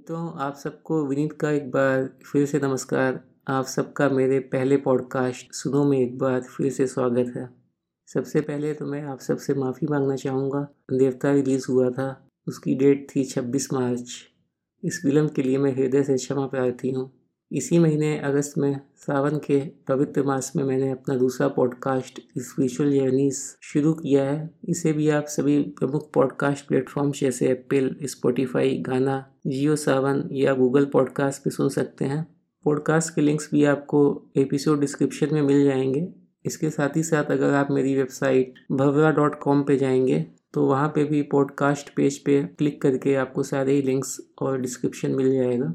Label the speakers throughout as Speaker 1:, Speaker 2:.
Speaker 1: मित्रों आप सबको विनीत का एक बार फिर से नमस्कार। आप सबका मेरे पहले पॉडकास्ट सुनो में एक बार फिर से स्वागत है। सबसे पहले तो मैं आप सबसे माफ़ी मांगना चाहूँगा। देवता रिलीज़ हुआ था। उसकी डेट थी 26 मार्च। इस फ़िल्म के लिए मैं हृदय से क्षमा प्रार्थी हूँ। इसी महीने अगस्त में सावन के पवित्र मास में मैंने अपना दूसरा पॉडकास्ट स्पिरिचुअल जर्नीज शुरू किया है। इसे भी आप सभी प्रमुख पॉडकास्ट प्लेटफॉर्म जैसे एप्पल स्पॉटिफाई गाना जियो सावन या गूगल पॉडकास्ट पे सुन सकते हैं। पॉडकास्ट के लिंक्स भी आपको एपिसोड डिस्क्रिप्शन में मिल जाएँगे। इसके साथ ही साथ अगर आप मेरी वेबसाइट भवरा डॉट कॉम पर जाएँगे तो वहाँ पे भी पॉडकास्ट पेज पे क्लिक करके आपको सारे ही लिंक्स और डिस्क्रिप्शन मिल जाएगा।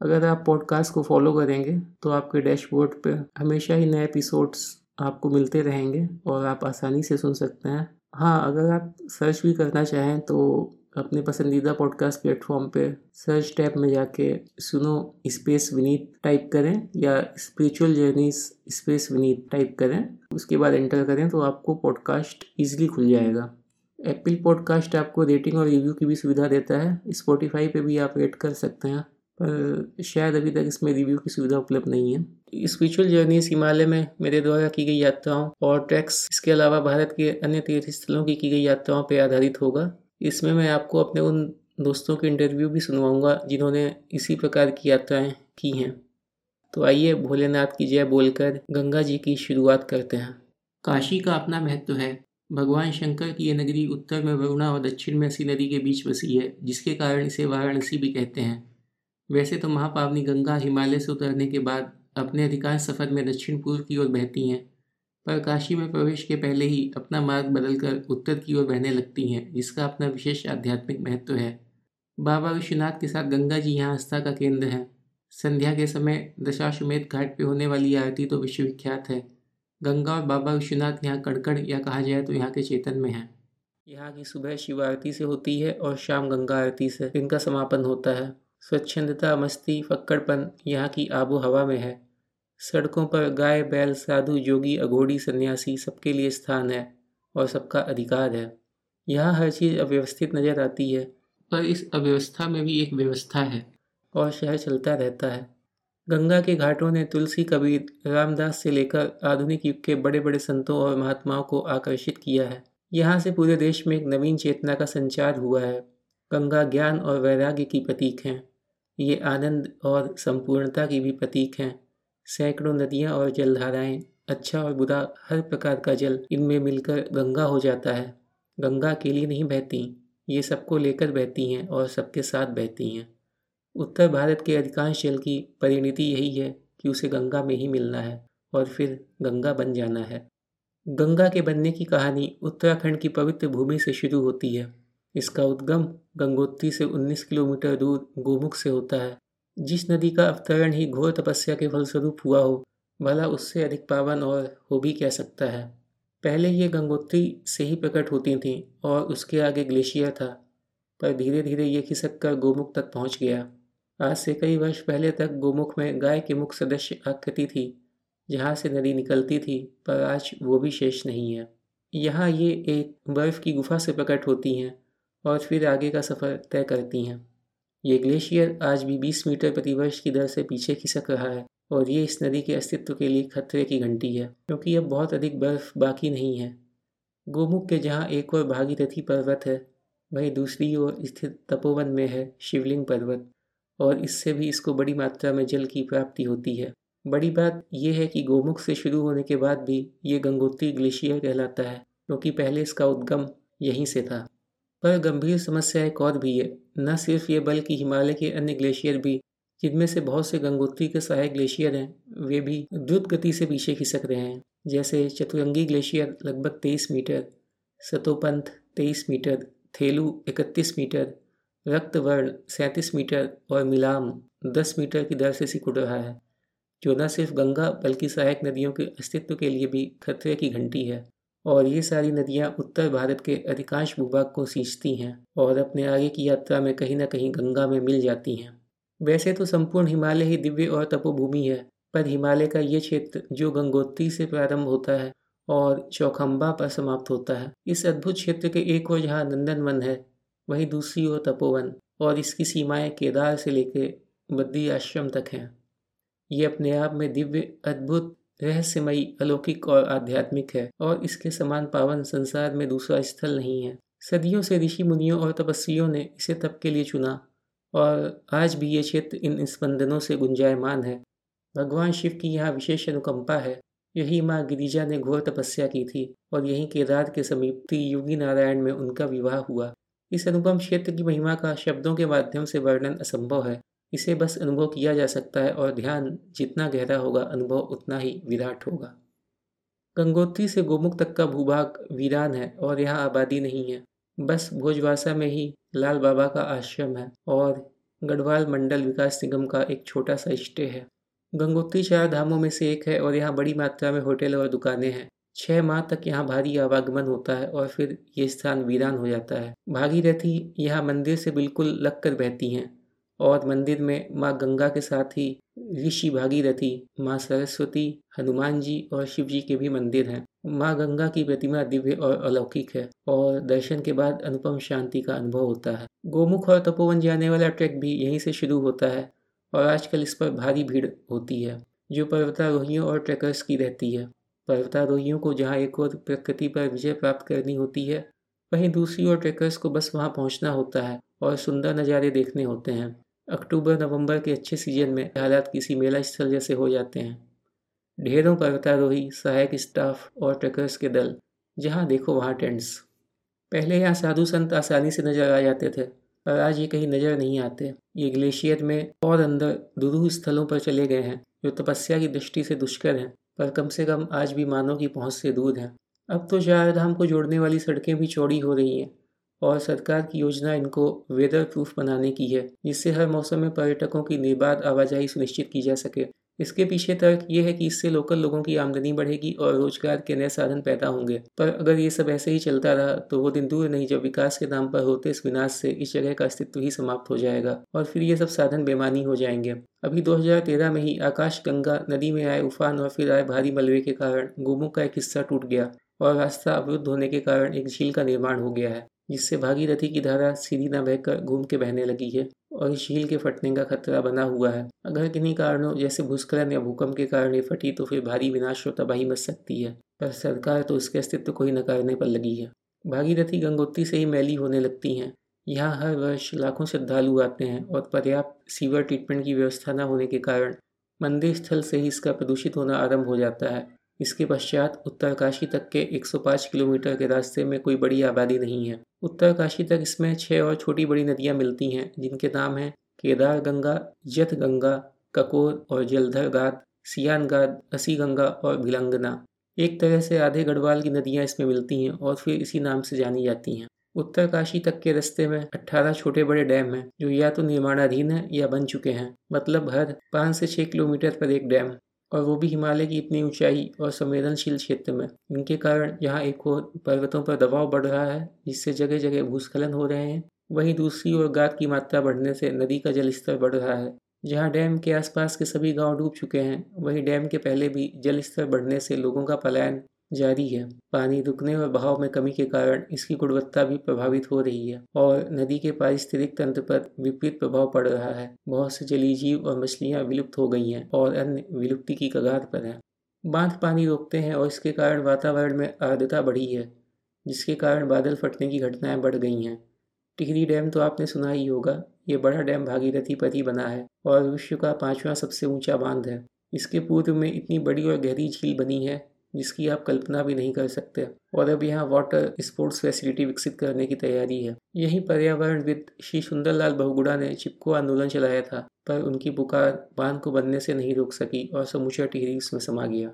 Speaker 1: अगर आप पॉडकास्ट को फॉलो करेंगे तो आपके डैशबोर्ड पर हमेशा ही नए एपिसोड्स आपको मिलते रहेंगे और आप आसानी से सुन सकते हैं। हाँ अगर आप सर्च भी करना चाहें तो अपने पसंदीदा पॉडकास्ट प्लेटफॉर्म पे सर्च टैब में जाके सुनो स्पेस विनीत टाइप करें या spiritual journeys space Vineet type करें। उसके बाद एंटर करें तो आपको पॉडकास्ट ईजिली खुल जाएगा। एप्पल पॉडकास्ट आपको रेटिंग और रिव्यू की भी सुविधा देता है। स्पॉटिफाई पे भी आप रेट कर सकते हैं। पर शायद अभी तक इसमें रिव्यू की सुविधा उपलब्ध नहीं है। स्पिरिचुअल जर्नीज हिमालय में मेरे द्वारा की गई यात्राओं और ट्रैक्स इसके अलावा भारत के अन्य तीर्थ स्थलों की की गई यात्राओं पर आधारित होगा। इसमें मैं आपको अपने उन दोस्तों के इंटरव्यू भी सुनवाऊँगा जिन्होंने इसी प्रकार की यात्राएँ की हैं। तो आइए भोलेनाथ की जय बोलकर गंगा जी की शुरुआत करते हैं। काशी का अपना महत्व है। भगवान शंकर की यह नगरी उत्तर में वरुणा और दक्षिण में सी नदी के बीच बसी है, जिसके कारण इसे वाराणसी भी कहते हैं। वैसे तो महापावनी गंगा हिमालय से उतरने के बाद अपने अधिकांश सफ़र में दक्षिण पूर्व की ओर बहती हैं, पर काशी में प्रवेश के पहले ही अपना मार्ग बदलकर उत्तर की ओर बहने लगती हैं जिसका अपना विशेष आध्यात्मिक महत्व है। बाबा विश्वनाथ के साथ गंगा जी यहाँ आस्था का केंद्र है। संध्या के समय दशाश्वमेध घाट पर होने वाली आरती तो विश्वविख्यात है। गंगा और बाबा विश्वनाथ यहाँ कड़कड़ या कहा जाए तो यहाँ के चेतन में है। यहाँ की सुबह शिव आरती से होती है और शाम गंगा आरती से इनका समापन होता है। स्वच्छंदता, मस्ती, फक्कड़पन यहाँ की आबो हवा में है। सड़कों पर गाय, बैल, साधु, जोगी, अघोड़ी, सन्यासी सबके लिए स्थान है और सबका अधिकार है। यहाँ हर चीज़ अव्यवस्थित नज़र आती है पर इस अव्यवस्था में भी एक व्यवस्था है और शहर चलता रहता है। गंगा के घाटों ने तुलसी, कबीर, रामदास से लेकर आधुनिक युग के बड़े बड़े संतों और महात्माओं को आकर्षित किया है। यहाँ से पूरे देश में एक नवीन चेतना का संचार हुआ है। गंगा ज्ञान और वैराग्य की प्रतीक हैं। ये आनंद और संपूर्णता की भी प्रतीक हैं। सैकड़ों नदियाँ और जलधाराएँ अच्छा और बुरा, हर प्रकार का जल इनमें मिलकर गंगा हो जाता है। गंगा अकेली नहीं बहती, ये सबको लेकर बहती हैं और सबके साथ बहती हैं। उत्तर भारत के अधिकांश जल की परिणति यही है कि उसे गंगा में ही मिलना है और फिर गंगा बन जाना है। गंगा के बनने की कहानी उत्तराखंड की पवित्र भूमि से शुरू होती है। इसका उद्गम गंगोत्री से 19 किलोमीटर दूर गोमुख से होता है। जिस नदी का अवतरण ही घोर तपस्या के फलस्वरूप हुआ हो, भला उससे अधिक पावन और हो भी कह सकता है। पहले ये गंगोत्री से ही प्रकट होती थी और उसके आगे ग्लेशियर था, पर धीरे धीरे ये खिसक कर गोमुख तक पहुँच गया। आज से कई वर्ष पहले तक गोमुख में गाय के मुख सदस्य आकृति थी, जहाँ से नदी निकलती थी, पर आज वो भी शेष नहीं है। यहाँ ये एक बर्फ़ की गुफा से प्रकट होती हैं। और फिर आगे का सफ़र तय करती हैं। ये ग्लेशियर आज भी 20 मीटर प्रतिवर्ष की दर से पीछे खिसक रहा है और ये इस नदी के अस्तित्व के लिए खतरे की घंटी है, क्योंकि अब बहुत अधिक बर्फ़ बाकी नहीं है। गोमुख के जहाँ एक और भागीरथी पर्वत है, वहीं दूसरी ओर स्थित तपोवन में है शिवलिंग पर्वत, और इससे भी इसको बड़ी मात्रा में जल की प्राप्ति होती है। बड़ी बात यह है कि गोमुख से शुरू होने के बाद भी ये गंगोत्री ग्लेशियर कहलाता है, क्योंकि पहले इसका उद्गम यहीं से था। पर गंभीर समस्या एक और भी है। न सिर्फ़ ये, बल्कि हिमालय के अन्य ग्लेशियर भी, जिनमें से बहुत से गंगोत्री के सहायक ग्लेशियर हैं, वे भी द्रुत गति से पीछे खिसक रहे हैं। जैसे चतुरंगी ग्लेशियर लगभग तेईस मीटर, सतोपंथ तेईस मीटर, थेलू इकतीस मीटर, रक्तवर्ण सैंतीस मीटर और मिलाम दस मीटर की दर से सिकुड़ रहा है, जो न सिर्फ़ गंगा बल्कि सहायक नदियों के अस्तित्व के लिए भी खतरे की घंटी है। और ये सारी नदियाँ उत्तर भारत के अधिकांश भूभाग को सींचती हैं और अपने आगे की यात्रा में कहीं ना कहीं गंगा में मिल जाती हैं। वैसे तो संपूर्ण हिमालय ही दिव्य और तपोभूमि है, पर हिमालय का ये क्षेत्र जो गंगोत्री से प्रारंभ होता है और चौखम्बा पर समाप्त होता है। इस अद्भुत क्षेत्र के एक ओर जहाँ नंदन वन है, वहीं दूसरी ओर तपोवन और इसकी सीमाएँ केदार से लेकर बद्री आश्रम तक हैं। ये अपने आप में दिव्य, अद्भुत रहस्यमयी, अलौकिक और आध्यात्मिक है और इसके समान पावन संसार में दूसरा स्थल नहीं है। सदियों से ऋषि मुनियों और तपस्वियों ने इसे तप के लिए चुना और आज भी ये क्षेत्र इन स्पंदनों से गुंजायमान है। भगवान शिव की यहाँ विशेष अनुकंपा है। यही माँ गिरिजा ने घोर तपस्या की थी और यही केदार के समीप योगी नारायण में उनका विवाह हुआ। इस अनुपम क्षेत्र की महिमा का शब्दों के माध्यम से वर्णन असंभव है। इसे बस अनुभव किया जा सकता है और ध्यान जितना गहरा होगा, अनुभव उतना ही विराट होगा। गंगोत्री से गोमुख तक का भूभाग वीरान है और यहाँ आबादी नहीं है। बस भोजवासा में ही लाल बाबा का आश्रम है और गढ़वाल मंडल विकास निगम का एक छोटा सा स्टे है। गंगोत्री चार धामों में से एक है और यहाँ बड़ी मात्रा में होटल और दुकानें हैं। छह माह तक यहाँ भारी आवागमन होता है और फिर ये स्थान वीरान हो जाता है। भागीरथी यहाँ मंदिर से बिल्कुल लग कर बहती हैं। और मंदिर में माँ गंगा के साथ ही ऋषि भागीरथी, माँ सरस्वती हनुमान जी और शिव जी के भी मंदिर हैं। माँ गंगा की प्रतिमा दिव्य और अलौकिक है और दर्शन के बाद अनुपम शांति का अनुभव होता है। गोमुख और तपोवन जाने वाला ट्रैक भी यहीं से शुरू होता है और आजकल इस पर भारी भीड़ होती है, जो पर्वतारोहियों और ट्रैकर्स की रहती है। पर्वतारोहियों को जहाँ एक और प्रकृति पर विजय प्राप्त करनी होती है वहीं दूसरी ओर ट्रैकर्स को बस वहाँ पहुँचना होता है और सुंदर नज़ारे देखने होते हैं। अक्टूबर, नवंबर के अच्छे सीज़न में हालात किसी मेला स्थल जैसे हो जाते हैं। ढेरों पर्वतारोही, सहायक स्टाफ और ट्रैकर्स के दल, जहाँ देखो वहाँ टेंट्स। पहले यहाँ साधु संत आसानी से नज़र आ जाते थे, पर आज ये कहीं नज़र नहीं आते। ये ग्लेशियर में और अंदर दुरूह स्थलों पर चले गए हैं, जो तपस्या की दृष्टि से दुष्कर हैं, पर कम से कम आज भी मानव की पहुँच से दूर हैं। अब तो चार धाम को जोड़ने वाली सड़कें भी चौड़ी हो रही हैं और सरकार की योजना इनको वेदर प्रूफ बनाने की है, जिससे हर मौसम में पर्यटकों की निर्बाध आवाजाही सुनिश्चित की जा सके। इसके पीछे तर्क ये है कि इससे लोकल लोगों की आमदनी बढ़ेगी और रोज़गार के नए साधन पैदा होंगे। पर अगर ये सब ऐसे ही चलता रहा तो वो दिन दूर नहीं, जब विकास के नाम पर होते इस विनाश से इस जगह का अस्तित्व ही समाप्त हो जाएगा और फिर ये सब साधन बेमानी हो जाएँगे। अभी 2013 में ही आकाश गंगा नदी में आए उफान और फिर आए भारी मलबे के कारण गोमू का एक हिस्सा टूट गया। और रास्ता अवरुद्ध होने के कारण एक झील का निर्माण हो गया है, जिससे भागीरथी की धारा सीधी न बहकर घूम के बहने लगी है और इस झील के फटने का खतरा बना हुआ है। अगर किन्हीं कारणों, जैसे भूस्खलन या भूकंप के कारण ये फटी तो फिर भारी विनाश और तबाही मच सकती है, पर सरकार तो उसके अस्तित्व को ही नकारने पर लगी है। भागीरथी गंगोत्री से ही मैली होने लगती हैं। यहाँ हर वर्ष लाखों श्रद्धालु आते हैं और पर्याप्त सीवर ट्रीटमेंट की व्यवस्था न होने के कारण मंदिर स्थल से ही इसका प्रदूषित होना आरंभ हो जाता है। इसके पश्चात उत्तरकाशी तक के 105 किलोमीटर के रास्ते में कोई बड़ी आबादी नहीं है। उत्तरकाशी तक इसमें छह और छोटी बड़ी नदियाँ मिलती हैं, जिनके नाम हैं केदार गंगा जथ गंगा ककोर और जलधर गाद सियान गाद असी गंगा और भिलंगना। एक तरह से आधे गढ़वाल की नदियाँ इसमें मिलती हैं और फिर इसी नाम से जानी जाती हैं। उत्तरकाशी तक के रास्ते में 18 छोटे बड़े डैम हैं, जो या तो निर्माणाधीन हैं या बन चुके हैं मतलब हर पाँच से छः किलोमीटर पर एक डैम। और वो भी हिमालय की इतनी ऊंचाई और संवेदनशील क्षेत्र में। इनके कारण यहाँ एक और पर्वतों पर दबाव बढ़ रहा है, जिससे जगह जगह भूस्खलन हो रहे हैं। वहीं दूसरी ओर गाद की मात्रा बढ़ने से नदी का जल स्तर बढ़ रहा है, जहाँ डैम के आसपास के सभी गाँव डूब चुके हैं। वहीं डैम के पहले भी जल स्तर बढ़ने से लोगों का पलायन जारी है। पानी रुकने व बहाव में कमी के कारण इसकी गुणवत्ता भी प्रभावित हो रही है और नदी के पारिस्थितिक तंत्र पर विपरीत प्रभाव पड़ रहा है। बहुत से जलीय जीव और मछलियाँ विलुप्त हो गई हैं और अन्य विलुप्ति की कगार पर हैं। बाँध पानी रोकते हैं और इसके कारण वातावरण में आर्द्रता बढ़ी है, जिसके कारण बादल फटने की घटनाएँ बढ़ गई हैं। टिहरी डैम तो आपने सुना ही होगा, ये बड़ा डैम भागीरथी पर ही बना है और विश्व का पांचवा सबसे ऊँचा बाँध है। इसके पूर्व में इतनी बड़ी और गहरी झील बनी है जिसकी आप कल्पना भी नहीं कर सकते। और अब यहाँ वाटर स्पोर्ट्स फैसिलिटी विकसित करने की तैयारी है। यही पर्यावरणविद श्री सुंदरलाल बहुगुड़ा ने चिपको आंदोलन चलाया था, पर उनकी पुकार बाँध को बनने से नहीं रोक सकी और समूचा टिहरी उसमें समा गया।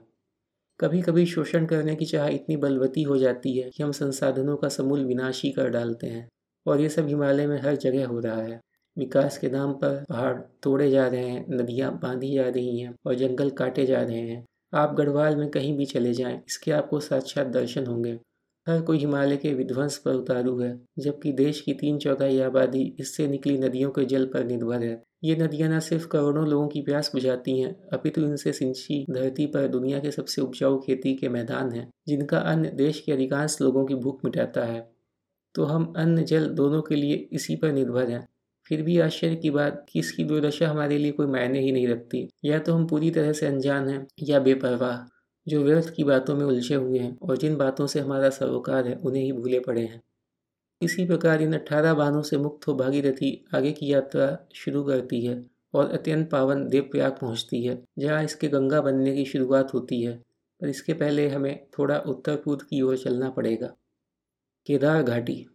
Speaker 1: कभी कभी शोषण करने की चाह इतनी बलवती हो जाती है कि हम संसाधनों का समूल विनाश ही कर डालते हैं। और ये सब हिमालय में हर जगह हो रहा है। विकास के नाम पर पहाड़ तोड़े जा रहे हैं, नदियाँ बांधी जा रही हैं और जंगल काटे जा रहे हैं। आप गढ़वाल में कहीं भी चले जाएँ, इसके आपको साक्षात दर्शन होंगे। हर कोई हिमालय के विध्वंस पर उतारू है, जबकि देश की तीन चौथाई आबादी इससे निकली नदियों के जल पर निर्भर है। ये नदियाँ न सिर्फ़ करोड़ों लोगों की प्यास बुझाती हैं, अपितु इनसे सिंची धरती पर दुनिया के सबसे उपजाऊ खेती के मैदान हैं, जिनका अन्न देश के अधिकांश लोगों की भूख मिटाता है। तो हम अन्न जल दोनों के लिए इसी पर निर्भर हैं। फिर भी आश्चर्य की बात कि इसकी दुर्दशा हमारे लिए कोई मायने ही नहीं रखती। या तो हम पूरी तरह से अनजान हैं, या बेपरवाह, जो व्यर्थ की बातों में उलझे हुए हैं, और जिन बातों से हमारा सरोकार है, उन्हें ही भूले पड़े हैं। इसी प्रकार इन अट्ठारह बानों से मुक्त हो भागीरथी आगे की यात्रा शुरू करती है, और अत्यंत पावन देवप्रयाग पहुँचती है, जहाँ इसके गंगा बनने की शुरुआत होती है, पर इसके पहले हमें थोड़ा उत्तर पूर्व की ओर चलना पड़ेगा। केदार घाटी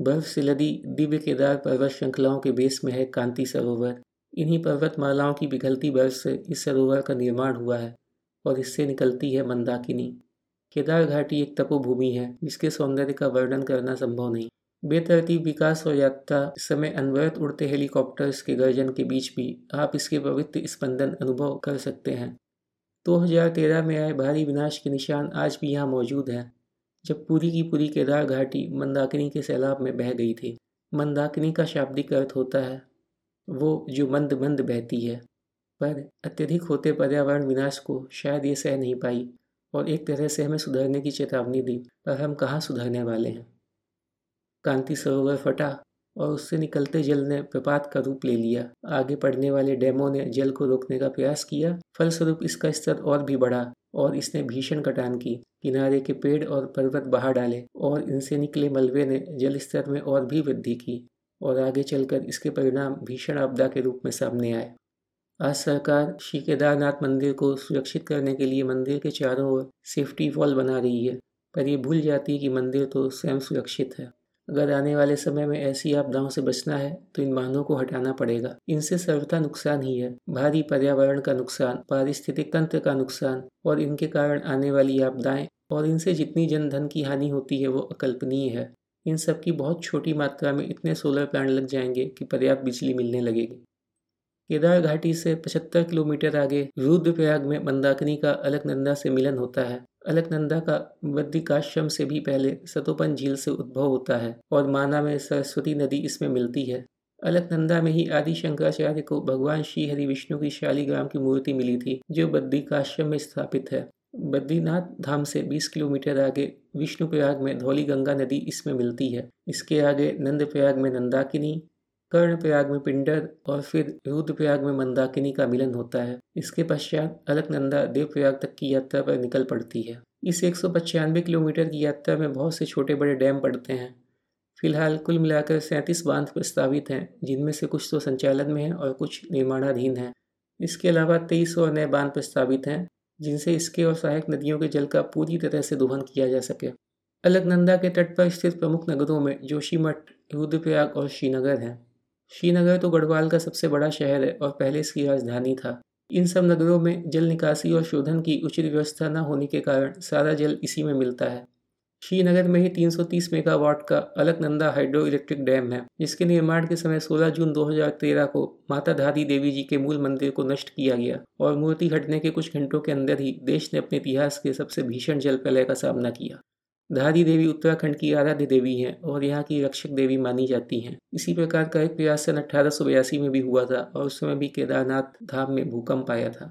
Speaker 1: बर्फ़ से लदी दिव्य केदार पर्वत श्रृंखलाओं के बेस में है कांति सरोवर। इन्हीं पर्वतमालाओं की पिघलती बर्फ़ से इस सरोवर का निर्माण हुआ है और इससे निकलती है मंदाकिनी। केदार घाटी एक तपोभूमि है, जिसके सौंदर्य का वर्णन करना संभव नहीं। बेतरतीब विकास और यात्रा समय अनवरत उड़ते हेलीकॉप्टर्स के गर्जन के बीच भी आप इसके पवित्र स्पंदन अनुभव कर सकते हैं। 2013 में आए भारी विनाश के निशान आज भी यहाँ मौजूद हैं। जब पूरी की पूरी केदार घाटी मंदाकिनी के सैलाब में बह गई थी। मंदाकिनी का शाब्दिक अर्थ होता है, वो जो मंद मंद बहती है। पर अत्यधिक होते पर्यावरण विनाश को शायद ये सह नहीं पाई और एक तरह से हमें सुधरने की चेतावनी दी, पर हम कहाँ सुधरने वाले हैं? कांति सरोवर फटा और उससे निकलते जल ने प्रपात का रूप ले लिया। आगे पड़ने वाले डैमों ने जल को रोकने का प्रयास किया। फलस्वरूप इसका स्तर और भी बढ़ा। और इसने भीषण कटान की। किनारे के पेड़ और पर्वत बहा डाले और इनसे निकले मलबे ने जल स्तर में और भी वृद्धि की और आगे चलकर इसके परिणाम भीषण आपदा के रूप में सामने आए। आज सरकार श्री केदारनाथ मंदिर को सुरक्षित करने के लिए मंदिर के चारों ओर सेफ्टी वॉल बना रही है, पर यह भूल जाती है कि मंदिर तो स्वयं सुरक्षित है। अगर आने वाले समय में ऐसी आपदाओं से बचना है तो इन बांधों को हटाना पड़ेगा। इनसे सर्वथा नुकसान ही है। भारी पर्यावरण का नुकसान, पारिस्थितिक तंत्र का नुकसान और इनके कारण आने वाली आपदाएँ और इनसे जितनी जन धन की हानि होती है, वो अकल्पनीय है। इन सब की बहुत छोटी मात्रा में इतने सोलर प्लांट लग जाएँगे कि पर्याप्त बिजली मिलने लगेगी। केदार घाटी से 75 किलोमीटर आगे रुद्रप्रयाग में मंदाकिनी का अलकनंदा से मिलन होता है। अलकनंदा का बद्रिकाश्रम से भी पहले सतोपन झील से उद्भव होता है और माना में सरस्वती नदी इसमें मिलती है। अलकनंदा में ही आदि शंकराचार्य को भगवान श्री हरि विष्णु की शालीग्राम की मूर्ति मिली थी, जो बद्रिकाश्रम में स्थापित है। बद्रीनाथ धाम से 20 किलोमीटर आगे विष्णुप्रयाग में धौली गंगा नदी इसमें मिलती है। इसके आगे नंदप्रयाग में नंदाकिनी कर्णप्रयाग में पिंडर और फिर रुद्रप्रयाग में मंदाकिनी का मिलन होता है। इसके पश्चात अलकनंदा देवप्रयाग तक की यात्रा पर निकल पड़ती है। इस एक किलोमीटर की यात्रा में बहुत से छोटे बड़े डैम पड़ते हैं। फ़िलहाल कुल मिलाकर सैंतीस बाँध प्रस्तावित हैं, जिनमें से कुछ तो संचालन में हैं और कुछ निर्माणाधीन हैं। इसके अलावा तेईस और नए बाँध प्रस्तावित हैं, जिनसे इसके और सहायक नदियों के जल का पूरी तरह से दोहन किया जा सके। अलकनंदा के तट पर स्थित प्रमुख नगरों में जोशीमठ, रुद्रप्रयाग और श्रीनगर हैं। श्रीनगर तो गढ़वाल का सबसे बड़ा शहर है और पहले इसकी राजधानी था। इन सब नगरों में जल निकासी और शोधन की उचित व्यवस्था न होने के कारण सारा जल इसी में मिलता है। श्रीनगर में ही 330 मेगावाट का अलकनंदा हाइड्रो इलेक्ट्रिक डैम है, जिसके निर्माण के समय 16 जून 2013 को माता धारी देवी जी के मूल मंदिर को नष्ट किया गया और मूर्ति हटने के कुछ घंटों के अंदर ही देश ने अपने इतिहास के सबसे भीषण जल प्रलय का सामना किया। धारी देवी उत्तराखंड की आराध्य देवी हैं और यहाँ की रक्षक देवी मानी जाती हैं। इसी प्रकार का एक प्रयास सन अठारह सौ बयासी में भी हुआ था और उस समय भी केदारनाथ धाम में भूकंप आया था।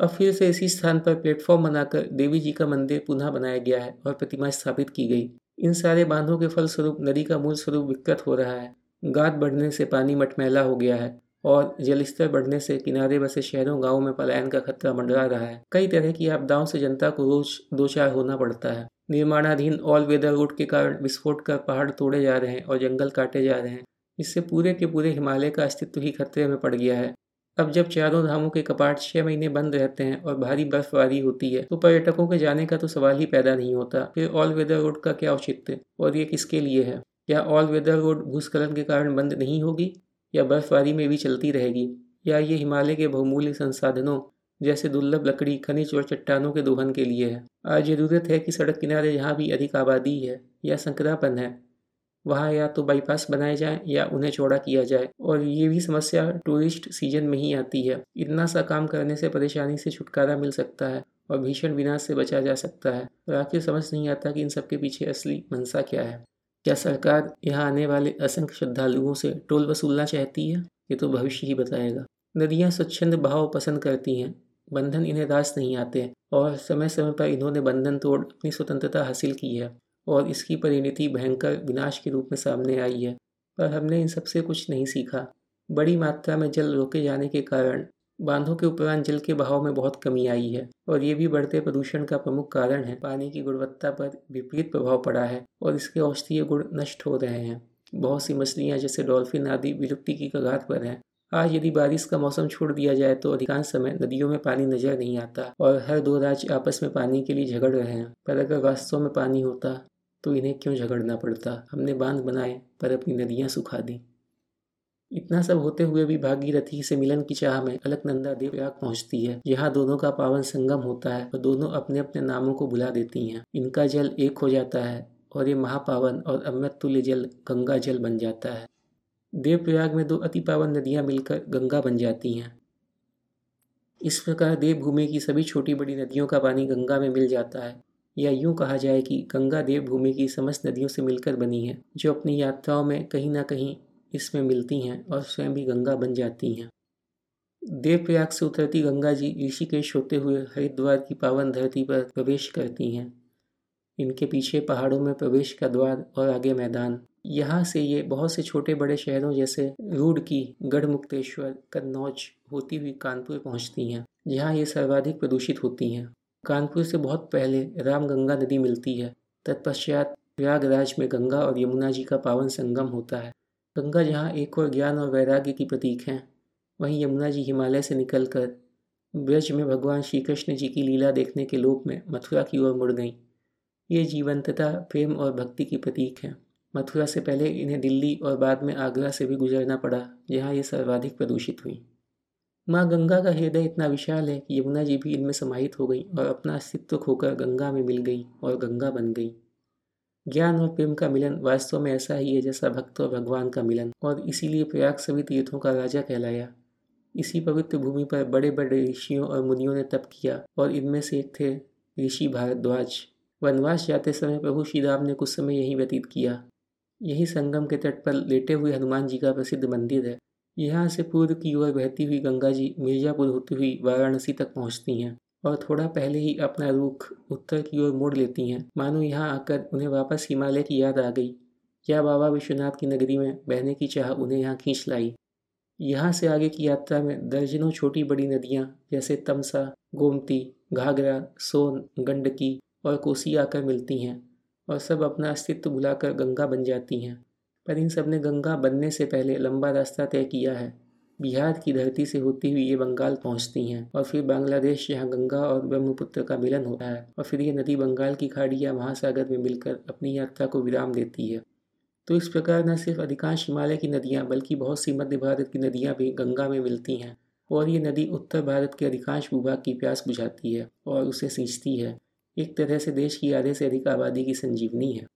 Speaker 1: अब फिर से इसी स्थान पर प्लेटफॉर्म बनाकर देवी जी का मंदिर पुनः बनाया गया है और प्रतिमा स्थापित की गई। इन सारे बांधों के फलस्वरूप नदी का मूल स्वरूप विकृत हो रहा है। गाद बढ़ने से पानी मटमैला हो गया है और जलस्तर बढ़ने से किनारे बसे शहरों, गाँवों में पलायन का खतरा मंडरा रहा है। कई तरह की आपदाओं से जनता को रोज दो चार होना पड़ता है। निर्माणाधीन ऑल वेदर रोड के कारण विस्फोट कर पहाड़ तोड़े जा रहे हैं और जंगल काटे जा रहे हैं। इससे पूरे के पूरे हिमालय का अस्तित्व ही खतरे में पड़ गया है। अब जब चारों धामों के कपाट छह महीने बंद रहते हैं और भारी बर्फबारी होती है तो पर्यटकों के जाने का तो सवाल ही पैदा नहीं होता। फिर ऑल वेदर रोड का क्या औचित्य और ये किसके लिए है? क्या ऑल वेदर रोड भूस्खलन के कारण बंद नहीं होगी या बर्फबारी में भी चलती रहेगी? या ये हिमालय के बहुमूल्य संसाधनों जैसे दुर्लभ लकड़ी खनिज और चट्टानों के दोहन के लिए है। आज ज़रूरत है कि सड़क किनारे जहाँ भी अधिक आबादी है या संकरापन है, वहाँ या तो बाईपास बनाए जाएँ या उन्हें चौड़ा किया जाए। और ये भी समस्या टूरिस्ट सीज़न में ही आती है। इतना सा काम करने से परेशानी से छुटकारा मिल सकता है और भीषण विनाश से बचा जा सकता है। और आखिर समझ नहीं आता कि इन सबके पीछे असली मनसा क्या है। क्या सरकार यहाँ आने वाले असंख्य श्रद्धालुओं से टोल वसूलना चाहती है? ये तो भविष्य ही बताएगा। नदियाँ स्वच्छंद भाव पसंद करती हैं। बंधन इन्हें रास नहीं आते और समय समय पर इन्होंने बंधन तोड़ अपनी स्वतंत्रता हासिल की है और इसकी परिणति भयंकर विनाश के रूप में सामने आई है। पर हमने इन सबसे कुछ नहीं सीखा। बड़ी मात्रा में जल रोके जाने के कारण बांधों के उपरांत जल के बहाव में बहुत कमी आई है और ये भी बढ़ते प्रदूषण का प्रमुख कारण है। पानी की गुणवत्ता पर विपरीत प्रभाव पड़ा है और इसके औषधीय गुण नष्ट हो रहे हैं। बहुत सी मछलियाँ जैसे डॉल्फिन आदि विलुप्ति की कगार पर हैं। आज यदि बारिश का मौसम छोड़ दिया जाए तो अधिकांश समय नदियों में पानी नज़र नहीं आता और हर दो राज्य आपस में पानी के लिए झगड़ रहे हैं। पर अगर वास्तव में पानी होता तो इन्हें क्यों झगड़ना पड़ता? हमने बाँध बनाए, पर अपनी नदियाँ सुखा दी। इतना सब होते हुए भी भागीरथी से मिलन की चाह में अलकनंदा देवयाग पहुँचती है। यहाँ दोनों का पावन संगम होता है और दोनों अपने अपने नामों को बुला देती हैं। इनका जल एक हो जाता है और ये महापावन और अमृत तुल्य जल गंगा जल बन जाता है। देवप्रयाग में दो अति पावन नदियाँ मिलकर गंगा बन जाती हैं। इस प्रकार देवभूमि की सभी छोटी बड़ी नदियों का पानी गंगा में मिल जाता है, या यूँ कहा जाए कि गंगा देवभूमि की समस्त नदियों से मिलकर बनी है, जो अपनी यात्राओं में कहीं ना कहीं इसमें मिलती हैं और स्वयं भी गंगा बन जाती हैं। देवप्रयाग से उतरती गंगा जी ऋषिकेश होते हुए हरिद्वार की पावन धरती पर प्रवेश करती हैं। इनके पीछे पहाड़ों में प्रवेश का द्वार और आगे मैदान। यहाँ से ये बहुत से छोटे बड़े शहरों जैसे रूडकी गढ़मुक्तेश्वर, कन्नौज होती हुई कानपुर पहुँचती हैं, जहाँ ये सर्वाधिक प्रदूषित होती हैं। कानपुर से बहुत पहले राम गंगा नदी मिलती है। तत्पश्चात प्रयागराज में गंगा और यमुना जी का पावन संगम होता है। गंगा जहाँ एक और ज्ञान और वैराग्य की प्रतीक हैं। वहीं यमुना जी हिमालय से निकलकर ब्रज में भगवान श्री कृष्ण जी की लीला देखने के लोक में मथुरा की ओर मुड़ गईं। ये जीवंतता, प्रेम और भक्ति की प्रतीक हैं। मथुरा से पहले इन्हें दिल्ली और बाद में आगरा से भी गुजरना पड़ा, जहाँ ये सर्वाधिक प्रदूषित हुई। माँ गंगा का हृदय इतना विशाल है कि यमुना जी भी इनमें समाहित हो गई और अपना अस्तित्व खोकर गंगा में मिल गई और गंगा बन गई। ज्ञान और प्रेम का मिलन वास्तव में ऐसा ही है जैसा भक्त और भगवान का मिलन, और इसीलिए प्रयाग सभी तीर्थों का राजा कहलाया। इसी पवित्र भूमि पर बड़े बड़े ऋषियों और मुनियों ने तप किया, और इनमें से एक थे ऋषि भारद्वाज। वनवास जाते समय प्रभु श्री राम ने कुछ समय यहीं व्यतीत किया। यही संगम के तट पर लेटे हुए हनुमान जी का प्रसिद्ध मंदिर है। यहाँ से पूर्व की ओर बहती हुई गंगा जी मिर्जापुर होती हुई वाराणसी तक पहुँचती हैं और थोड़ा पहले ही अपना रुख उत्तर की ओर मोड़ लेती हैं। मानो यहाँ आकर उन्हें वापस हिमालय की याद आ गई। या बाबा विश्वनाथ की नगरी में बहने की चाह उन्हें यहाँ खींच लाई? यहाँ से आगे की यात्रा में दर्जनों छोटी बड़ी नदियाँ जैसे तमसा, गोमती, घाघरा, सोन, गंडकी और कोसी आकर मिलती हैं और सब अपना अस्तित्व भुलाकर गंगा बन जाती हैं। पर इन सबने गंगा बनने से पहले लंबा रास्ता तय किया है। बिहार की धरती से होती हुई ये बंगाल पहुँचती हैं और फिर बांग्लादेश, यहाँ गंगा और ब्रह्मपुत्र का मिलन होता है और फिर ये नदी बंगाल की खाड़ी या महासागर में मिलकर अपनी यात्रा को विराम देती है। तो इस प्रकार न सिर्फ़ अधिकांश हिमालय की नदियाँ, बल्कि बहुत सी मध्य भारत की नदियाँ भी गंगा में मिलती हैं और ये नदी उत्तर भारत के अधिकांश भूभाग की प्यास बुझाती है और उसे सींचती है। एक तरह से देश की आधे से अधिक आबादी की संजीवनी है।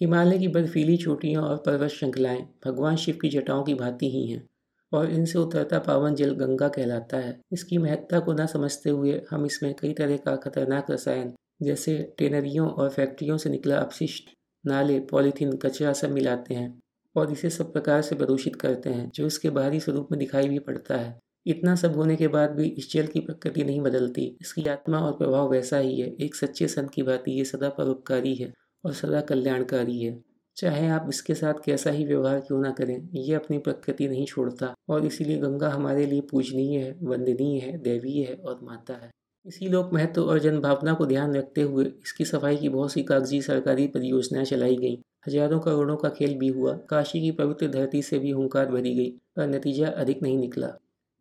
Speaker 1: हिमालय की बर्फीली चोटियाँ और पर्वत श्रृंखलाएँ भगवान शिव की जटाओं की भांति ही हैं और इनसे उतरता पावन जल गंगा कहलाता है। इसकी महत्ता को न समझते हुए हम इसमें कई तरह का खतरनाक रसायन जैसे टेनरियों और फैक्ट्रियों से निकला अपशिष्ट, नाले, पॉलीथीन, कचरा सब मिलाते हैं और इसे सब प्रकार से प्रदूषित करते हैं, जो इसके बाहरी स्वरूप में दिखाई भी पड़ता है। इतना सब होने के बाद भी इस जल की प्रकृति नहीं बदलती। इसकी आत्मा और प्रभाव वैसा ही है। एक सच्चे संत की भांति ये सदा परोपकारी है और सदा कल्याणकारी है। चाहे आप इसके साथ कैसा ही व्यवहार क्यों ना करें, ये अपनी प्रकृति नहीं छोड़ता और इसीलिए गंगा हमारे लिए पूजनीय है, वंदनीय है, दैवीय है और माता है। इसी लोक महत्व और जनभावना को ध्यान रखते हुए इसकी सफ़ाई की बहुत सी कागज़ी सरकारी परियोजनाएँ चलाई गईं। हज़ारों करोड़ों का खेल भी हुआ। काशी की पवित्र धरती से भी हुंकार भरी गई, पर नतीजा अधिक नहीं निकला।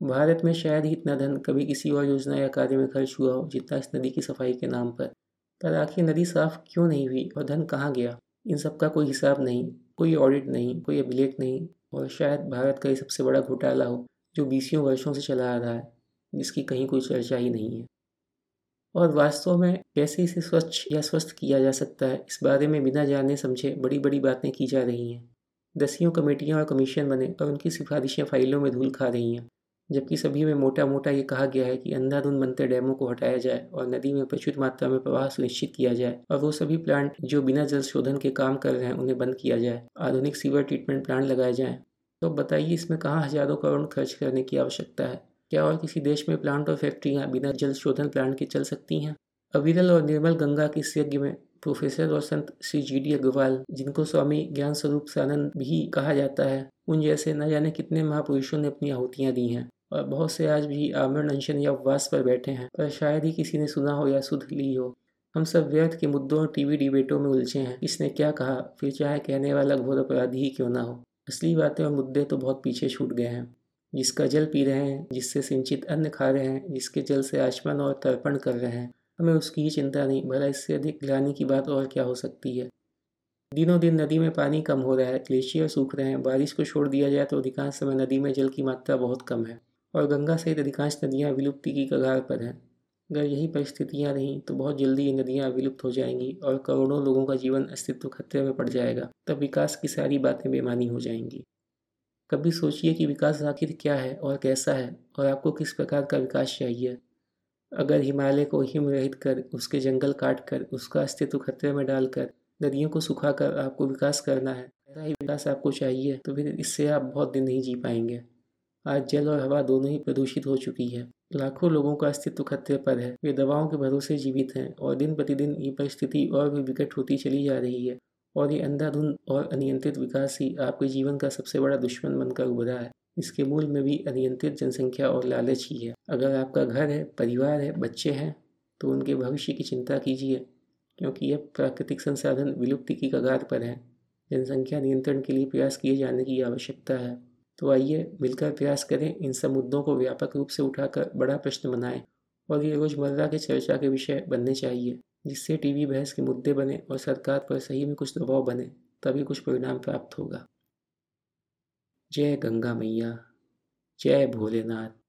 Speaker 1: भारत में शायद ही इतना धन कभी किसी और योजना या कार्य में खर्च हुआ हो जितना इस नदी की सफ़ाई के नाम पर। पर आखिर नदी साफ़ क्यों नहीं हुई और धन कहाँ गया? इन सब का कोई हिसाब नहीं, कोई ऑडिट नहीं, कोई अभिलेख नहीं और शायद भारत का ये सबसे बड़ा घोटाला हो जो बीसियों वर्षों से चला आ रहा है, जिसकी कहीं कोई चर्चा ही नहीं है। और वास्तव में कैसे इसे स्वच्छ या स्वस्थ किया जा सकता है, इस बारे में बिना जाने समझे बड़ी बड़ी बातें की जा रही हैं। दसियों कमेटियाँ और कमीशन बने और उनकी सिफारिशें फाइलों में धूल खा रही हैं। जबकि सभी में मोटा मोटा ये कहा गया है कि अंधाधुंध बनते डैमों को हटाया जाए और नदी में प्रचुर मात्रा में प्रवाह सुनिश्चित किया जाए और वो सभी प्लांट जो बिना जल शोधन के काम कर रहे हैं, उन्हें बंद किया जाए। आधुनिक सीवर ट्रीटमेंट प्लांट लगाए जाएँ। तो बताइए इसमें कहाँ हज़ारों करोड़ खर्च करने की आवश्यकता है? क्या और किसी देश में प्लांट और फैक्ट्रियाँ बिना जल शोधन प्लांट के चल सकती हैं? अविरल और निर्मल गंगा के यज्ञ में प्रोफेसर और संत श्री जी डी अग्रवाल, जिनको स्वामी ज्ञान स्वरूप सानंद भी कहा जाता है, उन जैसे न जाने कितने महापुरुषों ने अपनी आहुतियाँ दी हैं। और बहुत से आज भी आमरण अनशन या उपवास पर बैठे हैं, पर शायद ही किसी ने सुना हो या सुध ली हो। हम सब व्यर्थ के मुद्दों और टीवी डिबेटों में उलझे हैं। किसने क्या कहा? फिर चाहे कहने वाला घोर अपराधी ही क्यों ना हो। असली बातें और मुद्दे तो बहुत पीछे छूट गए हैं। जिसका जल पी रहे हैं, जिससे सिंचित अन्न खा रहे हैं, जिसके जल से आचमन और तर्पण कर रहे हैं, हमें उसकी ही चिंता नहीं, भला इससे अधिक ग्लानी की बात और क्या हो सकती है? दिनों दिन नदी में पानी कम हो रहा है ग्लेशियर सूख रहे हैं, बारिश को छोड़ दिया जाए तो अधिकांश समय नदी में जल की मात्रा बहुत कम है। और गंगा सहित अधिकांश नदियाँ विलुप्ति की कगार पर हैं। अगर यही परिस्थितियाँ रहीं तो बहुत जल्दी ये नदियाँ विलुप्त हो जाएँगी और करोड़ों लोगों का जीवन अस्तित्व खतरे में पड़ जाएगा, तब विकास की सारी बातें बेमानी हो जाएँगी। कभी सोचिए कि विकास आखिर क्या है और कैसा है, और आपको किस प्रकार का विकास चाहिए। अगर हिमालय को हिम रहित कर, उसके जंगल काट कर, उसका अस्तित्व खतरे में डालकर नदियों को सुखा कर आपको विकास करना है, ऐसा ही विकास आपको चाहिए तो फिर इससे आप बहुत दिन नहीं जी पाएँगे। आज जल और हवा दोनों ही प्रदूषित हो चुकी है। लाखों लोगों का अस्तित्व खतरे पर है। वे दवाओं के भरोसे जीवित हैं और दिन प्रतिदिन ये परिस्थिति और भी विकट होती चली जा रही है और ये अंधाधुंध और अनियंत्रित विकास ही आपके जीवन का सबसे बड़ा दुश्मन बनकर उभरा है। इसके मूल में भी अनियंत्रित जनसंख्या और लालच ही है। अगर आपका घर है, परिवार है, बच्चे हैं तो उनके भविष्य की चिंता कीजिए, क्योंकि यह प्राकृतिक संसाधन विलुप्ति की कगार पर है। जनसंख्या नियंत्रण के लिए प्रयास किए जाने की आवश्यकता है। तो आइए मिलकर प्रयास करें इन सब मुद्दों को व्यापक रूप से उठाकर बड़ा प्रश्न बनाएँ और ये रोज़मर्रा के चर्चा के विषय बनने चाहिए, जिससे टीवी बहस के मुद्दे बने और सरकार पर सही में कुछ दबाव बने, तभी कुछ परिणाम प्राप्त होगा। जय गंगा मैया, जय भोलेनाथ।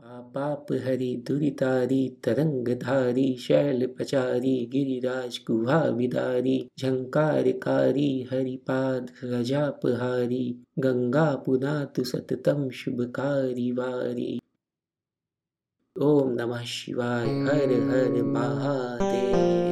Speaker 1: पाप हरि दुरितारी, तरंगधारी, शैल पचारी, गिरिराज गुहा विदारी झंकारकारी, हरिपाद रजापहारी, गंगा पुनातु सततम शुभकारी वारी। ओम नमः शिवाय, हर हर महादेव।